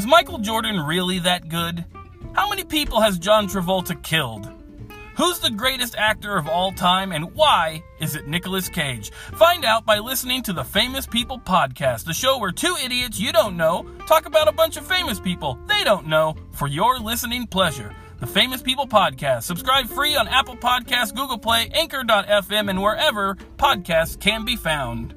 Was Michael Jordan really that good? How many people has John Travolta killed? Who's the greatest actor of all time and why is it Nicolas Cage? Find out by listening to the Famous People Podcast, the show where two idiots you don't know talk about a bunch of famous people they don't know for your listening pleasure. The Famous People Podcast. Subscribe free on Apple Podcasts, Google Play, Anchor.fm, and wherever podcasts can be found.